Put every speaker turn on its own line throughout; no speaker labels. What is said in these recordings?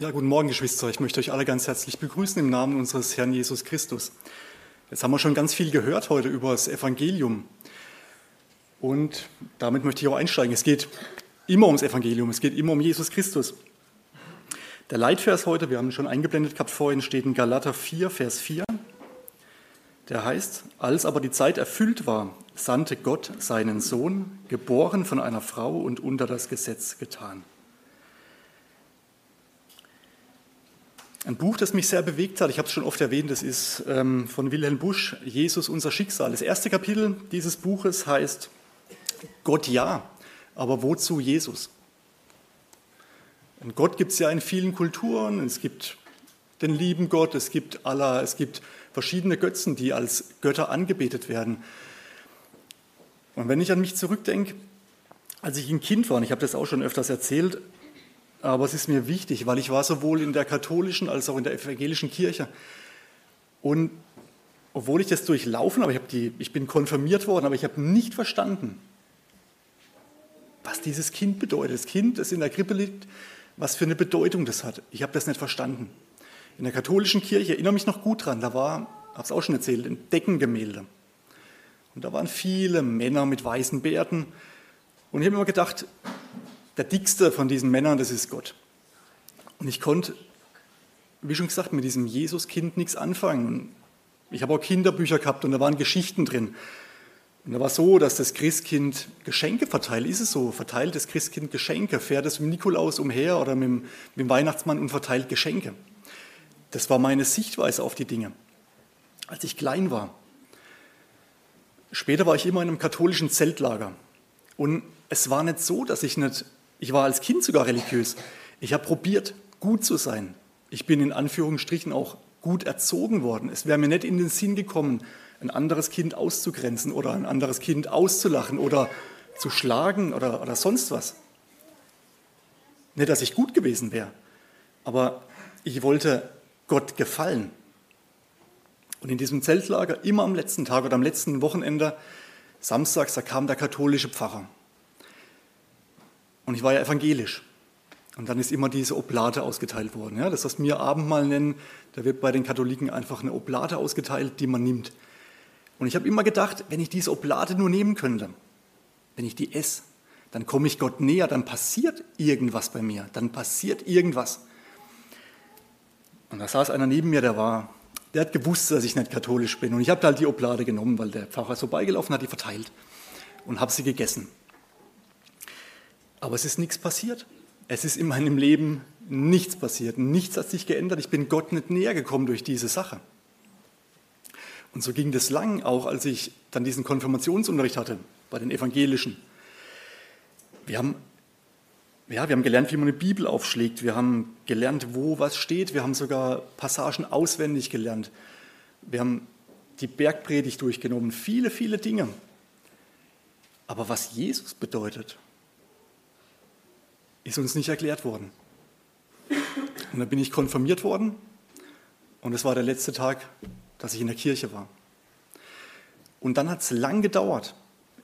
Ja, guten Morgen, Geschwister. Ich möchte euch alle ganz herzlich begrüßen im Namen unseres Herrn Jesus Christus. Jetzt haben wir schon ganz viel gehört heute über das Evangelium. Und damit möchte ich auch einsteigen. Es geht immer ums Evangelium, es geht immer um Jesus Christus. Der Leitvers heute, wir haben ihn schon eingeblendet gehabt vorhin, steht in Galater 4, Vers 4. Der heißt, als aber die Zeit erfüllt war, sandte Gott seinen Sohn, geboren von einer Frau und unter das Gesetz getan. Ein Buch, das mich sehr bewegt hat, ich habe es schon oft erwähnt, das ist ähm, von Wilhelm Busch, Jesus, unser Schicksal. Das erste Kapitel dieses Buches heißt Gott ja, aber wozu Jesus? Und Gott gibt es ja in vielen Kulturen, es gibt den lieben Gott, es gibt Allah, es gibt verschiedene Götzen, die als Götter angebetet werden. Und wenn ich an mich zurückdenke, als ich ein Kind war, und ich habe das auch schon öfters erzählt, aber es ist mir wichtig, weil ich war sowohl in der katholischen als auch in der evangelischen Kirche. Und obwohl ich das durchlaufen habe, ich, die, ich bin konfirmiert worden, aber ich habe nicht verstanden, was dieses Kind bedeutet. Das Kind, das in der Krippe liegt, was für eine Bedeutung das hat. Ich habe das nicht verstanden. In der katholischen Kirche, ich erinnere mich noch gut dran, da war, habe es auch schon erzählt, ein Deckengemälde. Und da waren viele Männer mit weißen Bärten. Und ich habe immer gedacht, der dickste von diesen Männern, das ist Gott. Und ich konnte, wie schon gesagt, mit diesem Jesuskind nichts anfangen. Ich habe auch Kinderbücher gehabt und da waren Geschichten drin. Und da war so, dass das Christkind Geschenke verteilt. Ist es so? Verteilt das Christkind Geschenke? Fährt es mit Nikolaus umher oder mit mit dem Weihnachtsmann und verteilt Geschenke? Das war meine Sichtweise auf die Dinge, als ich klein war. Später war ich immer in einem katholischen Zeltlager. Und es war nicht so, dass ich nicht ich war als Kind sogar religiös. Ich habe probiert, gut zu sein. Ich bin in Anführungsstrichen auch gut erzogen worden. Es wäre mir nicht in den Sinn gekommen, ein anderes Kind auszugrenzen oder ein anderes Kind auszulachen oder zu schlagen oder, oder sonst was. Nicht, dass ich gut gewesen wäre, aber ich wollte Gott gefallen. Und in diesem Zeltlager, immer am letzten Tag oder am letzten Wochenende, samstags, da kam der katholische Pfarrer. Und ich war ja evangelisch. Und dann ist immer diese Oblate ausgeteilt worden. Ja, das, was wir Abendmahl nennen, da wird bei den Katholiken einfach eine Oblate ausgeteilt, die man nimmt. Und ich habe immer gedacht, wenn ich diese Oblate nur nehmen könnte, wenn ich die esse, dann komme ich Gott näher, dann passiert irgendwas bei mir, dann passiert irgendwas. Und da saß einer neben mir, der war, der hat gewusst, dass ich nicht katholisch bin. Und ich habe halt die Oblate genommen, weil der Pfarrer so beigelaufen hat, die verteilt und habe sie gegessen. Aber es ist nichts passiert. Es ist in meinem Leben nichts passiert. Nichts hat sich geändert. Ich bin Gott nicht näher gekommen durch diese Sache. Und so ging das lang, auch als ich dann diesen Konfirmationsunterricht hatte bei den Evangelischen. Wir haben, ja, wir haben gelernt, wie man eine Bibel aufschlägt. Wir haben gelernt, wo was steht. Wir haben sogar Passagen auswendig gelernt. Wir haben die Bergpredigt durchgenommen. Viele, viele Dinge. Aber was Jesus bedeutet, ist uns nicht erklärt worden. Und dann bin ich konfirmiert worden und es war der letzte Tag, dass ich in der Kirche war. Und dann hat es lang gedauert.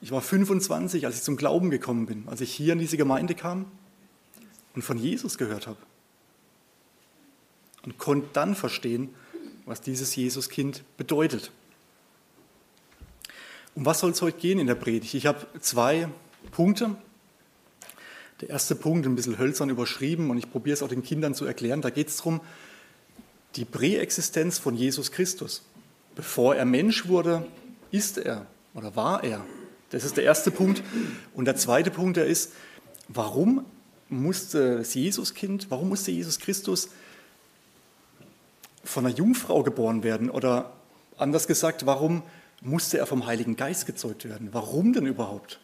Ich war 25, als ich zum Glauben gekommen bin, als ich hier in diese Gemeinde kam und von Jesus gehört habe. Und konnte dann verstehen, was dieses Jesuskind bedeutet. Um was soll es heute gehen in der Predigt? Ich habe zwei Punkte, der erste Punkt, ein bisschen hölzern überschrieben und ich probiere es auch den Kindern zu erklären, da geht es darum, die Präexistenz von Jesus Christus. Bevor er Mensch wurde, ist er oder war er. Das ist der erste Punkt. Und der zweite Punkt, der ist, warum musste das Jesuskind, warum musste Jesus Christus von einer Jungfrau geboren werden? Oder anders gesagt, warum musste er vom Heiligen Geist gezeugt werden? Warum denn überhaupt?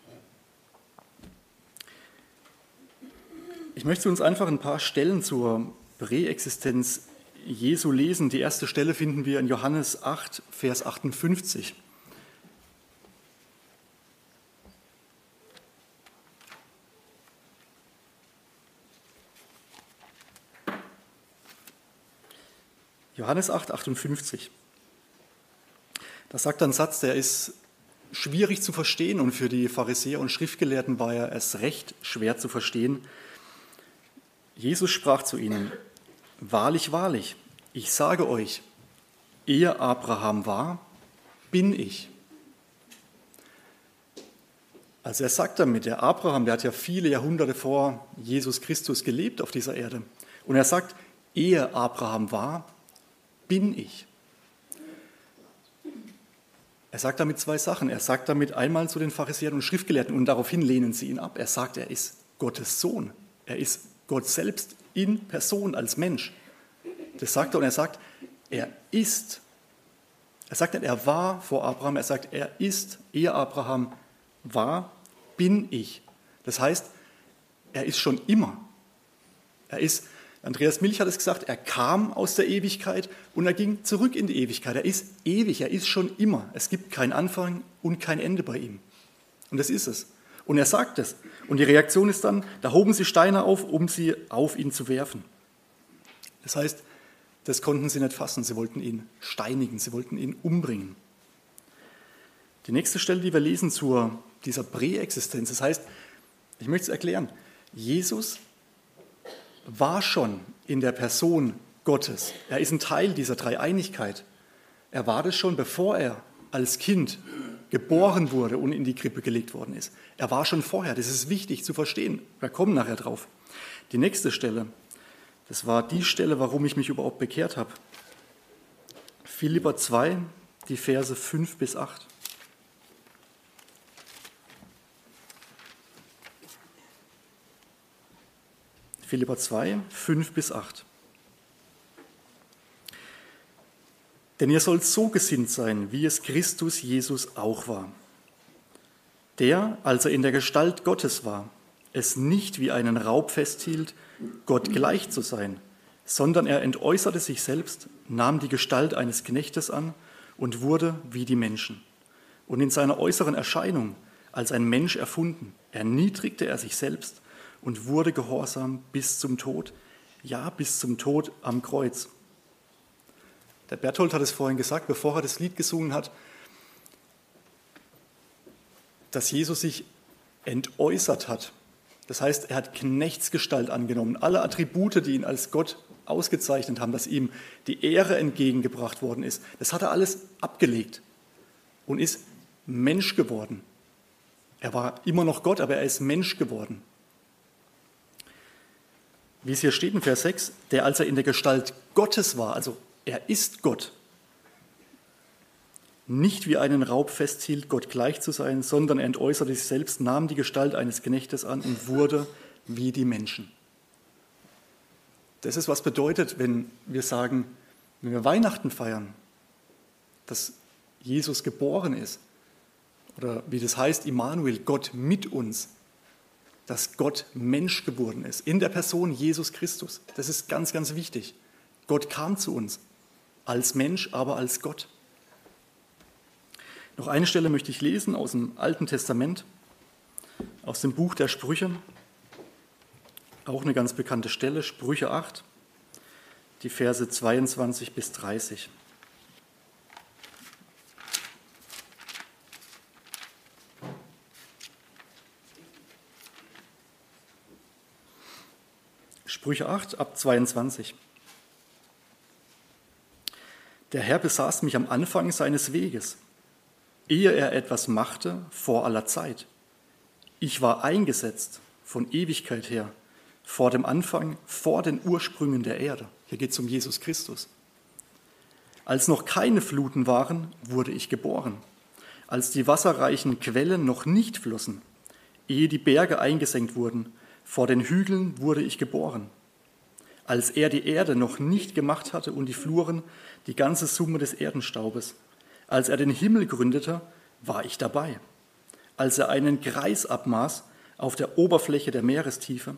Ich möchte uns einfach ein paar Stellen zur Präexistenz Jesu lesen. Die erste Stelle finden wir in Johannes 8, Vers 58. Johannes 8, 58. Da sagt ein Satz, der ist schwierig zu verstehen und für die Pharisäer und Schriftgelehrten war er erst recht schwer zu verstehen. Jesus sprach zu ihnen, wahrlich, wahrlich, ich sage euch, ehe Abraham war, bin ich. Also er sagt damit, der Abraham, der hat ja viele Jahrhunderte vor Jesus Christus gelebt auf dieser Erde. Und er sagt, ehe Abraham war, bin ich. Er sagt damit zwei Sachen. Er sagt damit einmal zu den Pharisäern und Schriftgelehrten und daraufhin lehnen sie ihn ab. Er sagt, er ist Gottes Sohn. Er ist Gott selbst in Person als Mensch. Das sagt er und er sagt, er ist. Er sagt nicht, er war vor Abraham, er sagt, er ist, ehe Abraham war, bin ich. Das heißt, er ist schon immer. Er ist Andreas Milch hat es gesagt, er kam aus der Ewigkeit und er ging zurück in die Ewigkeit. Er ist ewig, er ist schon immer. Es gibt keinen Anfang und kein Ende bei ihm. Und das ist es. Und er sagt es. Und die Reaktion ist dann, da hoben sie Steine auf, um sie auf ihn zu werfen. Das heißt, das konnten sie nicht fassen. Sie wollten ihn steinigen, sie wollten ihn umbringen. Die nächste Stelle, die wir lesen zu dieser Präexistenz, das heißt, ich möchte es erklären, Jesus war schon in der Person Gottes. Er ist ein Teil dieser Dreieinigkeit. Er war das schon, bevor er als Kind geboren wurde und in die Krippe gelegt worden ist. Er war schon vorher. Das ist wichtig zu verstehen. Wir kommen nachher drauf. Die nächste Stelle, das war die Stelle, warum ich mich überhaupt bekehrt habe. Philippa 2, die Verse 5 bis 8. Philippa 2, 5 bis 8. Denn ihr sollt so gesinnt sein, wie es Christus Jesus auch war. Der, als er in der Gestalt Gottes war, es nicht wie einen Raub festhielt, Gott gleich zu sein, sondern er entäußerte sich selbst, nahm die Gestalt eines Knechtes an und wurde wie die Menschen. Und in seiner äußeren Erscheinung als ein Mensch erfunden, erniedrigte er sich selbst und wurde gehorsam bis zum Tod, ja bis zum Tod am Kreuz. Der Berthold hat es vorhin gesagt, bevor er das Lied gesungen hat, dass Jesus sich entäußert hat. Das heißt, er hat Knechtsgestalt angenommen. Alle Attribute, die ihn als Gott ausgezeichnet haben, dass ihm die Ehre entgegengebracht worden ist, das hat er alles abgelegt und ist Mensch geworden. Er war immer noch Gott, aber er ist Mensch geworden wie es hier steht in Vers 6, der als er in der Gestalt Gottes war, also er ist Gott, nicht wie einen Raub festhielt, Gott gleich zu sein, sondern er entäußerte sich selbst, nahm die Gestalt eines Knechtes an und wurde wie die Menschen. Das ist, was bedeutet, wenn wir sagen, wenn wir Weihnachten feiern, dass Jesus geboren ist. Oder wie das heißt, Immanuel, Gott mit uns dass Gott Mensch geworden ist, in der Person Jesus Christus. Das ist ganz, ganz wichtig. Gott kam zu uns als Mensch, aber als Gott. Noch eine Stelle möchte ich lesen aus dem Alten Testament, aus dem Buch der Sprüche. Auch eine ganz bekannte Stelle, Sprüche 8, die Verse 22 bis 30. Sprüche 8 ab 22. Der Herr besaß mich am Anfang seines Weges, ehe er etwas machte vor aller Zeit. Ich war eingesetzt von Ewigkeit her, vor dem Anfang, vor den Ursprüngen der Erde. Hier geht es um Jesus Christus. Als noch keine Fluten waren, wurde ich geboren. Als die wasserreichen Quellen noch nicht flossen, ehe die Berge eingesenkt wurden, vor den Hügeln wurde ich geboren als er die Erde noch nicht gemacht hatte und die Fluren, die ganze Summe des Erdenstaubes. Als er den Himmel gründete, war ich dabei. Als er einen Kreis abmaß auf der Oberfläche der Meerestiefe,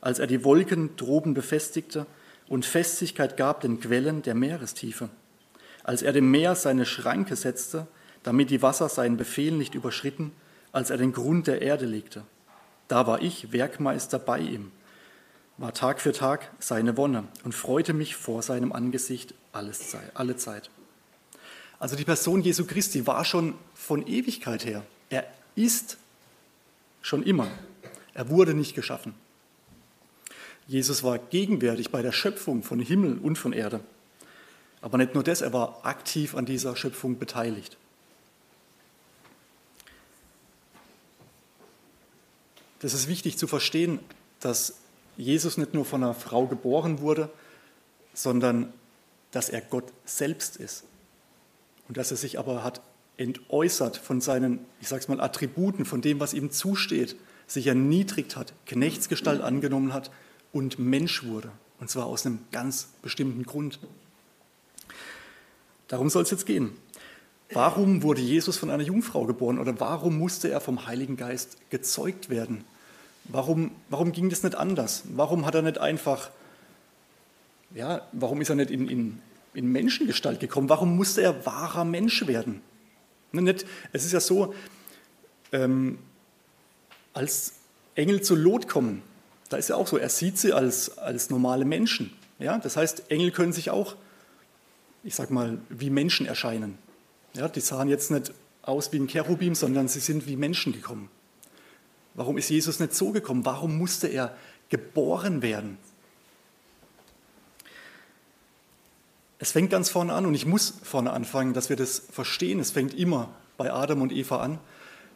als er die Wolken droben befestigte und Festigkeit gab den Quellen der Meerestiefe, als er dem Meer seine Schranke setzte, damit die Wasser seinen Befehl nicht überschritten, als er den Grund der Erde legte. Da war ich Werkmeister bei ihm war Tag für Tag seine Wonne und freute mich vor seinem Angesicht alles, alle Zeit. Also die Person Jesu Christi war schon von Ewigkeit her. Er ist schon immer. Er wurde nicht geschaffen. Jesus war gegenwärtig bei der Schöpfung von Himmel und von Erde. Aber nicht nur das, er war aktiv an dieser Schöpfung beteiligt. Das ist wichtig zu verstehen, dass Jesus nicht nur von einer Frau geboren wurde, sondern dass er Gott selbst ist. Und dass er sich aber hat entäußert von seinen, ich sage es mal, Attributen, von dem, was ihm zusteht, sich erniedrigt hat, Knechtsgestalt angenommen hat und Mensch wurde. Und zwar aus einem ganz bestimmten Grund. Darum soll es jetzt gehen. Warum wurde Jesus von einer Jungfrau geboren oder warum musste er vom Heiligen Geist gezeugt werden? Warum, warum ging das nicht anders? Warum hat er nicht einfach, ja, warum ist er nicht in, in, in Menschengestalt gekommen? Warum musste er wahrer Mensch werden? Ne, nicht, es ist ja so, ähm, als Engel zu Lot kommen, da ist ja auch so, er sieht sie als, als normale Menschen. Ja? Das heißt, Engel können sich auch, ich sag mal, wie Menschen erscheinen. Ja, die sahen jetzt nicht aus wie ein Cherubim, sondern sie sind wie Menschen gekommen. Warum ist Jesus nicht so gekommen? Warum musste er geboren werden? Es fängt ganz vorne an und ich muss vorne anfangen, dass wir das verstehen. Es fängt immer bei Adam und Eva an,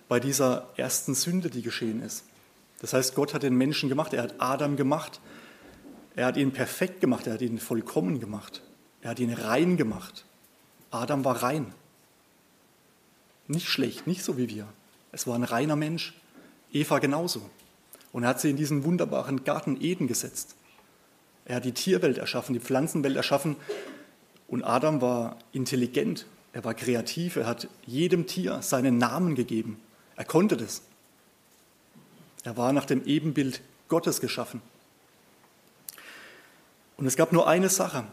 bei dieser ersten Sünde, die geschehen ist. Das heißt, Gott hat den Menschen gemacht, er hat Adam gemacht, er hat ihn perfekt gemacht, er hat ihn vollkommen gemacht, er hat ihn rein gemacht. Adam war rein. Nicht schlecht, nicht so wie wir. Es war ein reiner Mensch. Eva genauso. Und er hat sie in diesen wunderbaren Garten Eden gesetzt. Er hat die Tierwelt erschaffen, die Pflanzenwelt erschaffen. Und Adam war intelligent, er war kreativ, er hat jedem Tier seinen Namen gegeben. Er konnte das. Er war nach dem Ebenbild Gottes geschaffen. Und es gab nur eine Sache,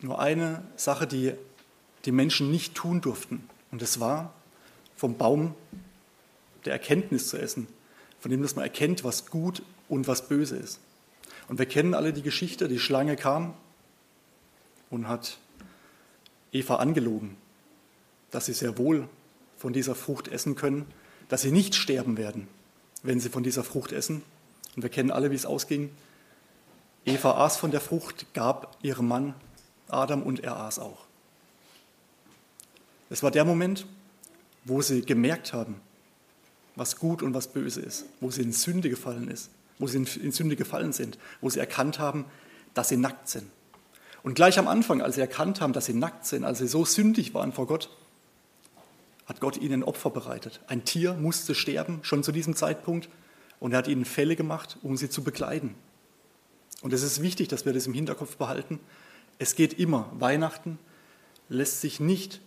nur eine Sache, die die Menschen nicht tun durften. Und es war, vom Baum der Erkenntnis zu essen, von dem, dass man erkennt, was gut und was böse ist. Und wir kennen alle die Geschichte, die Schlange kam und hat Eva angelogen, dass sie sehr wohl von dieser Frucht essen können, dass sie nicht sterben werden, wenn sie von dieser Frucht essen. Und wir kennen alle, wie es ausging. Eva aß von der Frucht, gab ihrem Mann Adam und er aß auch. Es war der Moment, wo sie gemerkt haben, was gut und was böse ist, wo sie in Sünde gefallen ist, wo sie in Sünde gefallen sind, wo sie erkannt haben, dass sie nackt sind. Und gleich am Anfang, als sie erkannt haben, dass sie nackt sind, als sie so sündig waren vor Gott, hat Gott ihnen Opfer bereitet. Ein Tier musste sterben, schon zu diesem Zeitpunkt, und er hat ihnen Fälle gemacht, um sie zu bekleiden. Und es ist wichtig, dass wir das im Hinterkopf behalten. Es geht immer, Weihnachten lässt sich nicht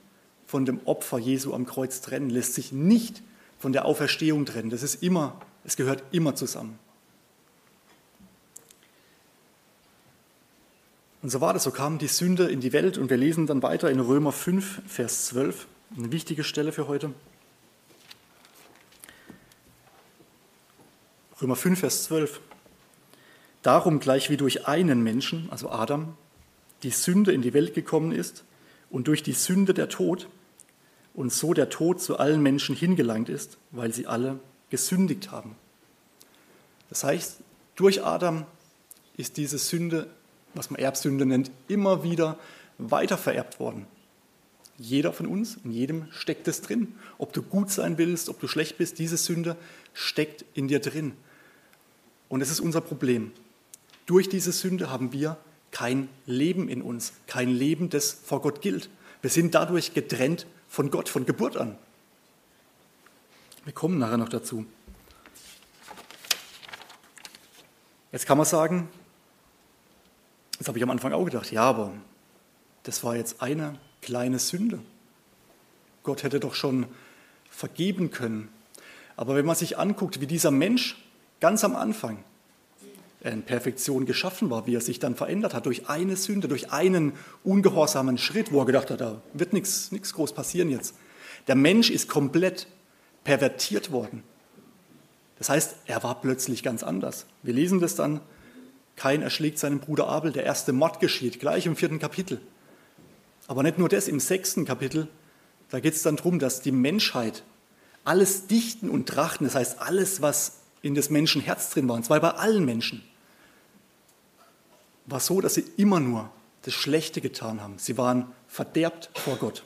von dem Opfer Jesu am Kreuz trennen, lässt sich nicht von der Auferstehung trennen. Das ist immer, es gehört immer zusammen. Und so war das, so kam die Sünde in die Welt und wir lesen dann weiter in Römer 5, Vers 12, eine wichtige Stelle für heute. Römer 5, Vers 12. Darum gleich wie durch einen Menschen, also Adam, die Sünde in die Welt gekommen ist und durch die Sünde der Tod, und so der Tod zu allen Menschen hingelangt ist, weil sie alle gesündigt haben. Das heißt, durch Adam ist diese Sünde, was man Erbsünde nennt, immer wieder weiter vererbt worden. Jeder von uns, in jedem steckt es drin. Ob du gut sein willst, ob du schlecht bist, diese Sünde steckt in dir drin. Und es ist unser Problem. Durch diese Sünde haben wir kein Leben in uns, kein Leben, das vor Gott gilt. Wir sind dadurch getrennt von Gott von Geburt an. Wir kommen nachher noch dazu. Jetzt kann man sagen, das habe ich am Anfang auch gedacht, ja, aber das war jetzt eine kleine Sünde. Gott hätte doch schon vergeben können. Aber wenn man sich anguckt, wie dieser Mensch ganz am Anfang in Perfektion geschaffen war, wie er sich dann verändert hat durch eine Sünde, durch einen ungehorsamen Schritt, wo er gedacht hat, da wird nichts groß passieren jetzt. Der Mensch ist komplett pervertiert worden. Das heißt, er war plötzlich ganz anders. Wir lesen das dann, Kain erschlägt seinen Bruder Abel, der erste Mord geschieht, gleich im vierten Kapitel. Aber nicht nur das, im sechsten Kapitel, da geht es dann darum, dass die Menschheit alles Dichten und Trachten, das heißt alles, was in des Menschen Herz drin war, und zwar bei allen Menschen, war so, dass sie immer nur das Schlechte getan haben. Sie waren verderbt vor Gott.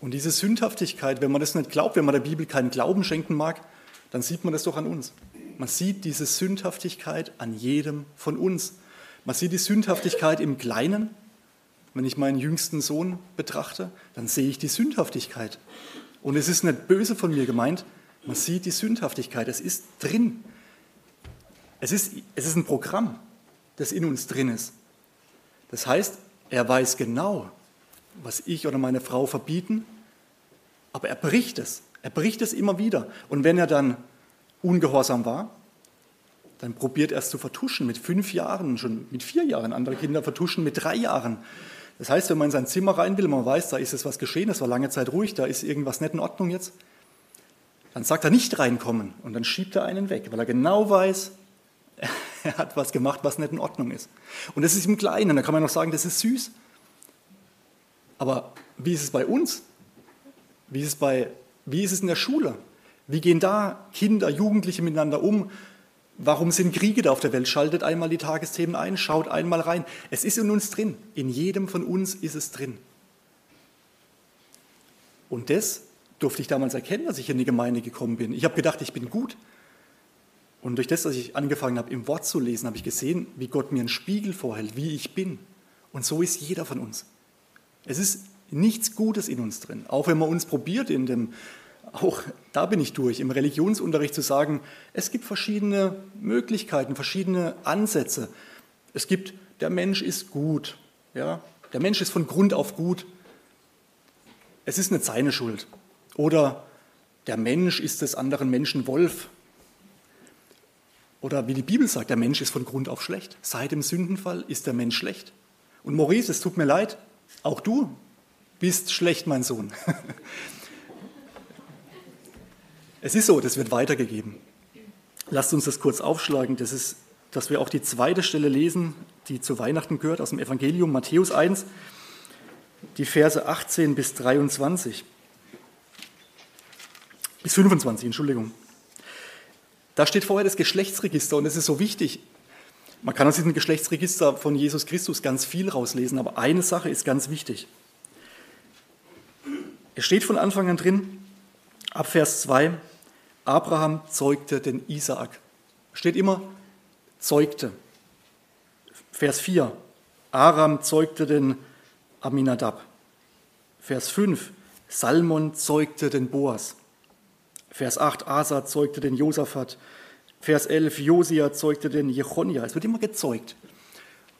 Und diese Sündhaftigkeit, wenn man das nicht glaubt, wenn man der Bibel keinen Glauben schenken mag, dann sieht man das doch an uns. Man sieht diese Sündhaftigkeit an jedem von uns. Man sieht die Sündhaftigkeit im Kleinen. Wenn ich meinen jüngsten Sohn betrachte, dann sehe ich die Sündhaftigkeit. Und es ist nicht böse von mir gemeint, man sieht die Sündhaftigkeit, es ist drin. Es ist, es ist ein Programm, das in uns drin ist. Das heißt, er weiß genau, was ich oder meine Frau verbieten, aber er bricht es. Er bricht es immer wieder. Und wenn er dann ungehorsam war, dann probiert er es zu vertuschen mit fünf Jahren, schon mit vier Jahren. Andere Kinder vertuschen mit drei Jahren. Das heißt, wenn man in sein Zimmer rein will, man weiß, da ist es was geschehen, es war lange Zeit ruhig, da ist irgendwas nicht in Ordnung jetzt, dann sagt er nicht reinkommen und dann schiebt er einen weg, weil er genau weiß, er hat was gemacht, was nicht in Ordnung ist. Und das ist im Kleinen, da kann man noch sagen, das ist süß. Aber wie ist es bei uns? Wie ist es, bei, wie ist es in der Schule? Wie gehen da Kinder, Jugendliche miteinander um? Warum sind Kriege da auf der Welt? Schaltet einmal die Tagesthemen ein, schaut einmal rein. Es ist in uns drin. In jedem von uns ist es drin. Und das durfte ich damals erkennen, als ich in die Gemeinde gekommen bin. Ich habe gedacht, ich bin gut. Und durch das, dass ich angefangen habe, im Wort zu lesen, habe ich gesehen, wie Gott mir einen Spiegel vorhält, wie ich bin. Und so ist jeder von uns. Es ist nichts Gutes in uns drin. Auch wenn man uns probiert, in dem auch da bin ich durch, im Religionsunterricht zu sagen, es gibt verschiedene Möglichkeiten, verschiedene Ansätze. Es gibt, der Mensch ist gut, ja, der Mensch ist von Grund auf gut. Es ist nicht seine Schuld. Oder der Mensch ist des anderen Menschen Wolf. Oder wie die Bibel sagt, der Mensch ist von Grund auf schlecht. Seit dem Sündenfall ist der Mensch schlecht. Und Maurice, es tut mir leid, auch du bist schlecht, mein Sohn. Es ist so, das wird weitergegeben. Lasst uns das kurz aufschlagen. Das ist, dass wir auch die zweite Stelle lesen, die zu Weihnachten gehört, aus dem Evangelium Matthäus 1, die Verse 18 bis 23. Bis 25, Entschuldigung. Da steht vorher das Geschlechtsregister und es ist so wichtig. Man kann aus diesem Geschlechtsregister von Jesus Christus ganz viel rauslesen, aber eine Sache ist ganz wichtig. Es steht von Anfang an drin, ab Vers 2, Abraham zeugte den Isaak. Steht immer, zeugte. Vers 4, Aram zeugte den Aminadab. Vers 5, Salmon zeugte den Boas. Vers 8, Asa zeugte den Josaphat. Vers 11, Josia zeugte den Jechonia. Es wird immer gezeugt.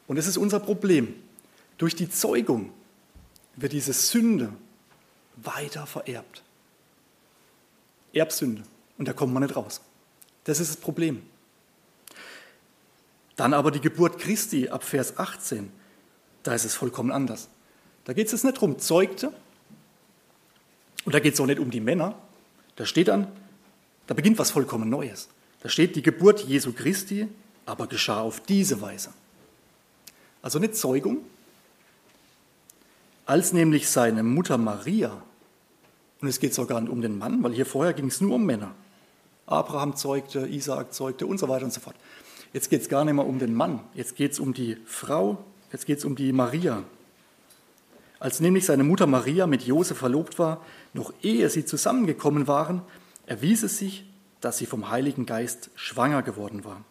Und das ist unser Problem. Durch die Zeugung wird diese Sünde weiter vererbt. Erbsünde. Und da kommt man nicht raus. Das ist das Problem. Dann aber die Geburt Christi ab Vers 18. Da ist es vollkommen anders. Da geht es jetzt nicht darum, zeugte. Und da geht es auch nicht um die Männer. Da steht dann, da beginnt was vollkommen Neues. Da steht die Geburt Jesu Christi, aber geschah auf diese Weise. Also nicht Zeugung, als nämlich seine Mutter Maria, und es geht sogar um den Mann, weil hier vorher ging es nur um Männer. Abraham zeugte, Isaak zeugte und so weiter und so fort. Jetzt geht es gar nicht mehr um den Mann, jetzt geht es um die Frau, jetzt geht es um die Maria. Als nämlich seine Mutter Maria mit Josef verlobt war, noch ehe sie zusammengekommen waren, erwies es sich, dass sie vom Heiligen Geist schwanger geworden war.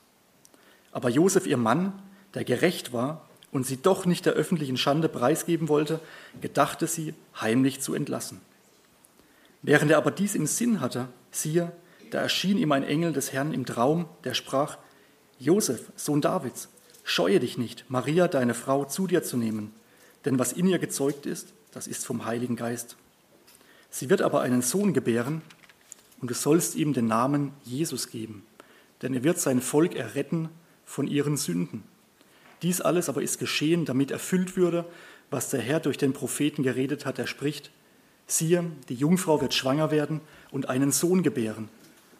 Aber Josef, ihr Mann, der gerecht war und sie doch nicht der öffentlichen Schande preisgeben wollte, gedachte sie, heimlich zu entlassen. Während er aber dies im Sinn hatte, siehe, da erschien ihm ein Engel des Herrn im Traum, der sprach, Josef, Sohn Davids, scheue dich nicht, Maria, deine Frau, zu dir zu nehmen, denn was in ihr gezeugt ist, das ist vom Heiligen Geist. Sie wird aber einen Sohn gebären, und du sollst ihm den Namen Jesus geben, denn er wird sein Volk erretten von ihren Sünden. Dies alles aber ist geschehen, damit erfüllt würde, was der Herr durch den Propheten geredet hat. Er spricht, siehe, die Jungfrau wird schwanger werden und einen Sohn gebären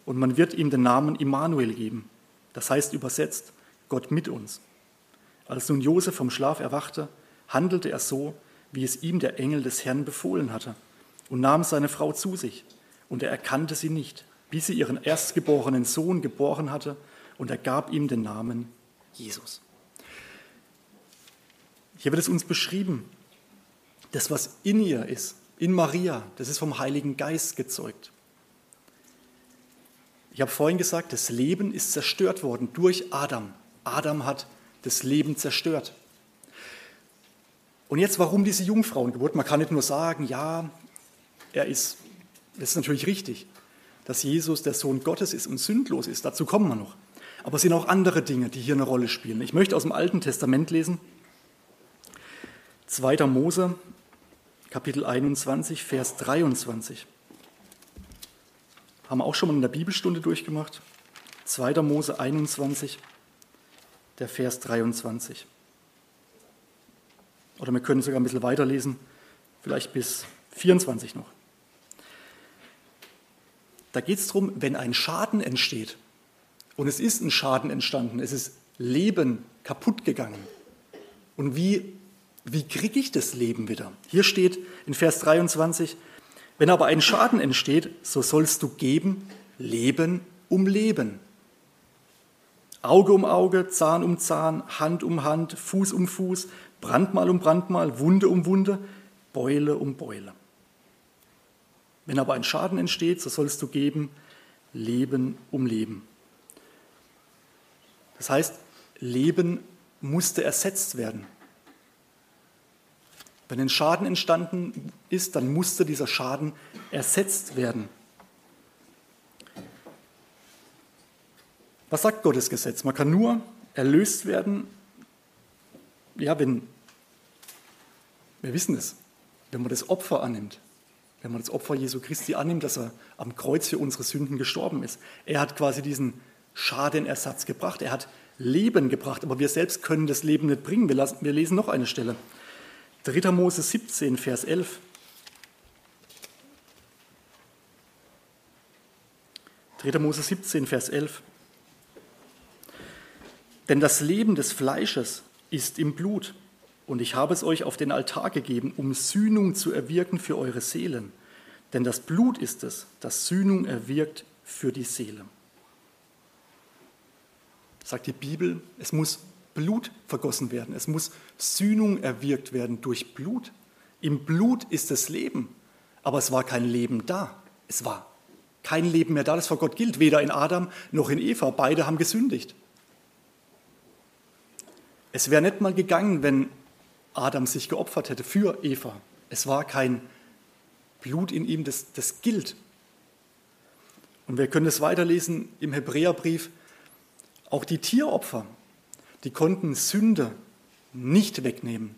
und man wird ihm den Namen Immanuel geben. Das heißt übersetzt, Gott mit uns. Als nun Josef vom Schlaf erwachte, handelte er so, wie es ihm der Engel des Herrn befohlen hatte, und nahm seine Frau zu sich. Und er erkannte sie nicht, bis sie ihren erstgeborenen Sohn geboren hatte, und er gab ihm den Namen Jesus. Hier wird es uns beschrieben, das, was in ihr ist, in Maria, das ist vom Heiligen Geist gezeugt. Ich habe vorhin gesagt, das Leben ist zerstört worden durch Adam. Adam hat das Leben zerstört. Und jetzt, warum diese Jungfrauengeburt? Man kann nicht nur sagen, ja, er ist, das ist natürlich richtig, dass Jesus der Sohn Gottes ist und sündlos ist. Dazu kommen wir noch. Aber es sind auch andere Dinge, die hier eine Rolle spielen. Ich möchte aus dem Alten Testament lesen. 2. Mose, Kapitel 21, Vers 23. Haben wir auch schon mal in der Bibelstunde durchgemacht. 2. Mose 21, der Vers 23. Oder wir können sogar ein bisschen weiterlesen, vielleicht bis 24 noch. Da geht es darum, wenn ein Schaden entsteht, und es ist ein Schaden entstanden, es ist Leben kaputt gegangen. Und wie, wie kriege ich das Leben wieder? Hier steht in Vers 23, wenn aber ein Schaden entsteht, so sollst du geben Leben um Leben. Auge um Auge, Zahn um Zahn, Hand um Hand, Fuß um Fuß, Brandmal um Brandmal, Wunde um Wunde, Beule um Beule. Wenn aber ein Schaden entsteht, so sollst du geben Leben um Leben. Das heißt, Leben musste ersetzt werden. Wenn ein Schaden entstanden ist, dann musste dieser Schaden ersetzt werden. Was sagt Gottes Gesetz? Man kann nur erlöst werden, ja, wenn, wir wissen es, wenn man das Opfer annimmt, wenn man das Opfer Jesu Christi annimmt, dass er am Kreuz für unsere Sünden gestorben ist. Er hat quasi diesen Schadenersatz gebracht, er hat Leben gebracht, aber wir selbst können das Leben nicht bringen. Wir, lassen, wir lesen noch eine Stelle. 3. Mose 17, Vers 11. 3. Mose 17, Vers 11. Denn das Leben des Fleisches ist im Blut, und ich habe es euch auf den Altar gegeben, um Sühnung zu erwirken für eure Seelen. Denn das Blut ist es, das Sühnung erwirkt für die Seele. Sagt die Bibel, es muss Blut vergossen werden. Es muss Sühnung erwirkt werden durch Blut. Im Blut ist das Leben, aber es war kein Leben da. Es war kein Leben mehr da, das vor Gott gilt, weder in Adam noch in Eva. Beide haben gesündigt. Es wäre nicht mal gegangen, wenn Adam sich geopfert hätte für Eva. Es war kein Blut in ihm, das, das gilt. Und wir können es weiterlesen im Hebräerbrief. Auch die Tieropfer, die konnten Sünde nicht wegnehmen.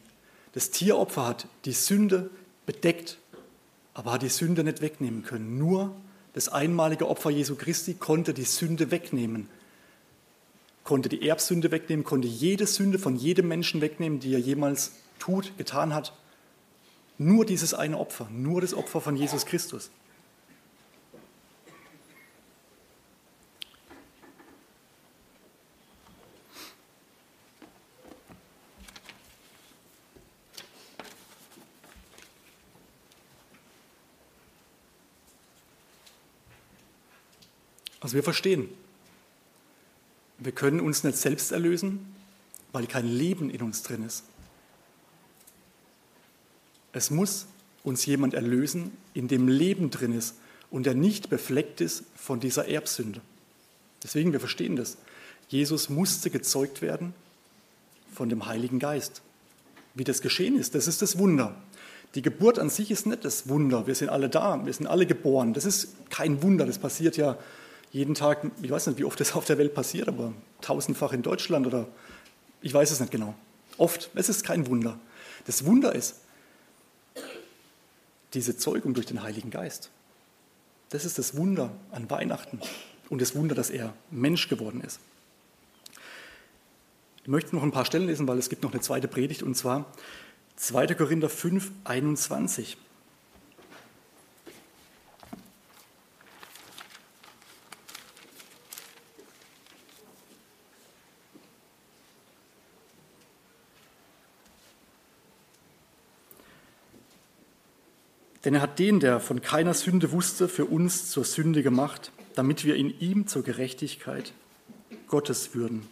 Das Tieropfer hat die Sünde bedeckt, aber hat die Sünde nicht wegnehmen können. Nur das einmalige Opfer Jesu Christi konnte die Sünde wegnehmen. Konnte die Erbsünde wegnehmen, konnte jede Sünde von jedem Menschen wegnehmen, die er jemals tut, getan hat. Nur dieses eine Opfer, nur das Opfer von Jesus Christus. Also wir verstehen, wir können uns nicht selbst erlösen, weil kein Leben in uns drin ist. Es muss uns jemand erlösen, in dem Leben drin ist und der nicht befleckt ist von dieser Erbsünde. Deswegen, wir verstehen das. Jesus musste gezeugt werden von dem Heiligen Geist. Wie das geschehen ist, das ist das Wunder. Die Geburt an sich ist nicht das Wunder. Wir sind alle da, wir sind alle geboren. Das ist kein Wunder, das passiert ja jeden Tag, ich weiß nicht, wie oft das auf der Welt passiert, aber tausendfach in Deutschland oder ich weiß es nicht genau. Oft, es ist kein Wunder. Das Wunder ist diese Zeugung durch den Heiligen Geist. Das ist das Wunder an Weihnachten und das Wunder, dass er Mensch geworden ist. Ich möchte noch ein paar Stellen lesen, weil es gibt noch eine zweite Predigt und zwar 2. Korinther 5, 21. Denn er hat den, der von keiner Sünde wusste, für uns zur Sünde gemacht, damit wir in ihm zur Gerechtigkeit Gottes würden.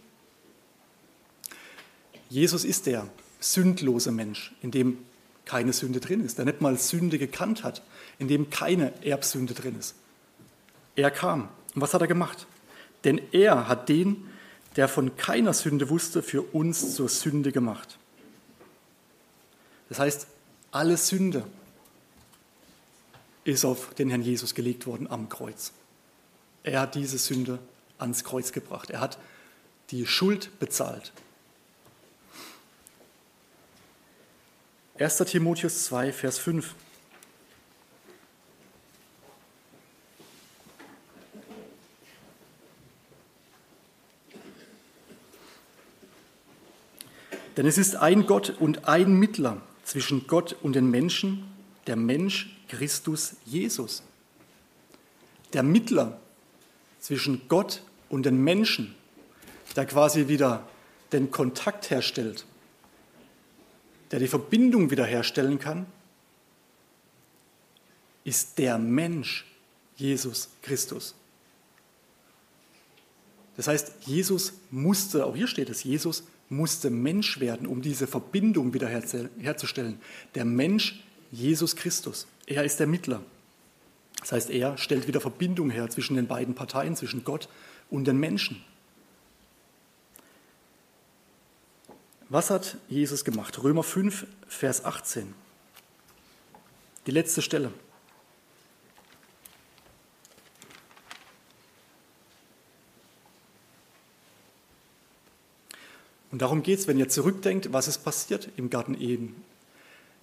Jesus ist der sündlose Mensch, in dem keine Sünde drin ist, der nicht mal Sünde gekannt hat, in dem keine Erbsünde drin ist. Er kam. Und was hat er gemacht? Denn er hat den, der von keiner Sünde wusste, für uns zur Sünde gemacht. Das heißt, alle Sünde ist auf den Herrn Jesus gelegt worden am Kreuz. Er hat diese Sünde ans Kreuz gebracht. Er hat die Schuld bezahlt. 1. Timotheus 2, Vers 5. Denn es ist ein Gott und ein Mittler zwischen Gott und den Menschen, der Mensch Christus Jesus. Der Mittler zwischen Gott und den Menschen, der quasi wieder den Kontakt herstellt, der die Verbindung wiederherstellen kann, ist der Mensch Jesus Christus. Das heißt, Jesus musste, auch hier steht es, Jesus musste Mensch werden, um diese Verbindung wiederherzustellen. Der Mensch Jesus Christus. Er ist der Mittler. Das heißt, er stellt wieder Verbindung her zwischen den beiden Parteien, zwischen Gott und den Menschen. Was hat Jesus gemacht? Römer 5, Vers 18. Die letzte Stelle. Und darum geht es, wenn ihr zurückdenkt, was ist passiert im Garten Eden.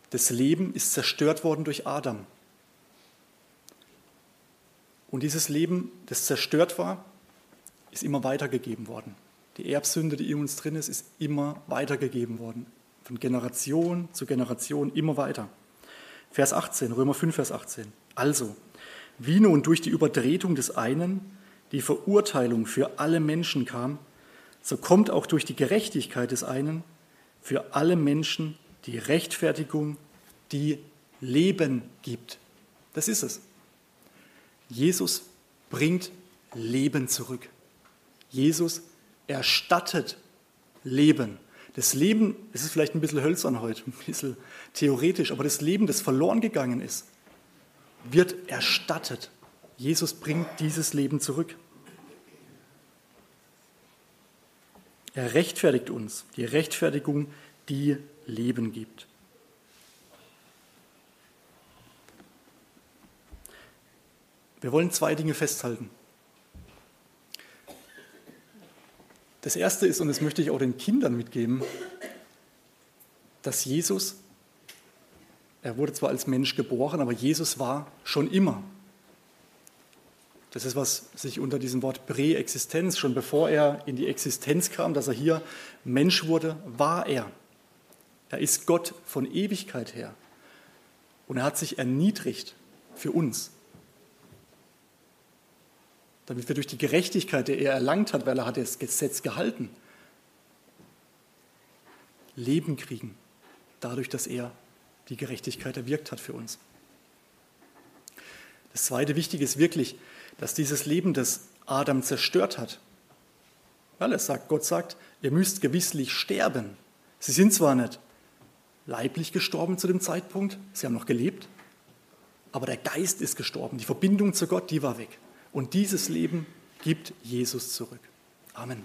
Das Leben ist zerstört worden durch Adam. Und dieses Leben, das zerstört war, ist immer weitergegeben worden. Die Erbsünde, die in uns drin ist, ist immer weitergegeben worden. Von Generation zu Generation immer weiter. Vers 18, Römer 5, Vers 18. Also, wie nun durch die Übertretung des einen die Verurteilung für alle Menschen kam, so kommt auch durch die Gerechtigkeit des einen für alle Menschen die Rechtfertigung, die Leben gibt. Das ist es. Jesus bringt Leben zurück. Jesus erstattet Leben. Das Leben, es ist vielleicht ein bisschen hölzern heute, ein bisschen theoretisch, aber das Leben, das verloren gegangen ist, wird erstattet. Jesus bringt dieses Leben zurück. Er rechtfertigt uns, die Rechtfertigung, die Leben gibt. Wir wollen zwei Dinge festhalten. Das erste ist, und das möchte ich auch den Kindern mitgeben, dass Jesus, er wurde zwar als Mensch geboren, aber Jesus war schon immer das ist, was sich unter diesem Wort Präexistenz, schon bevor er in die Existenz kam, dass er hier Mensch wurde, war er. Er ist Gott von Ewigkeit her. Und er hat sich erniedrigt für uns. Damit wir durch die Gerechtigkeit, die er erlangt hat, weil er hat das Gesetz gehalten, Leben kriegen. Dadurch, dass er die Gerechtigkeit erwirkt hat für uns. Das zweite Wichtige ist wirklich, dass dieses Leben das Adam zerstört hat. Weil es sagt, Gott sagt, ihr müsst gewisslich sterben. Sie sind zwar nicht leiblich gestorben zu dem Zeitpunkt, sie haben noch gelebt, aber der Geist ist gestorben, die Verbindung zu Gott, die war weg. Und dieses Leben gibt Jesus zurück. Amen.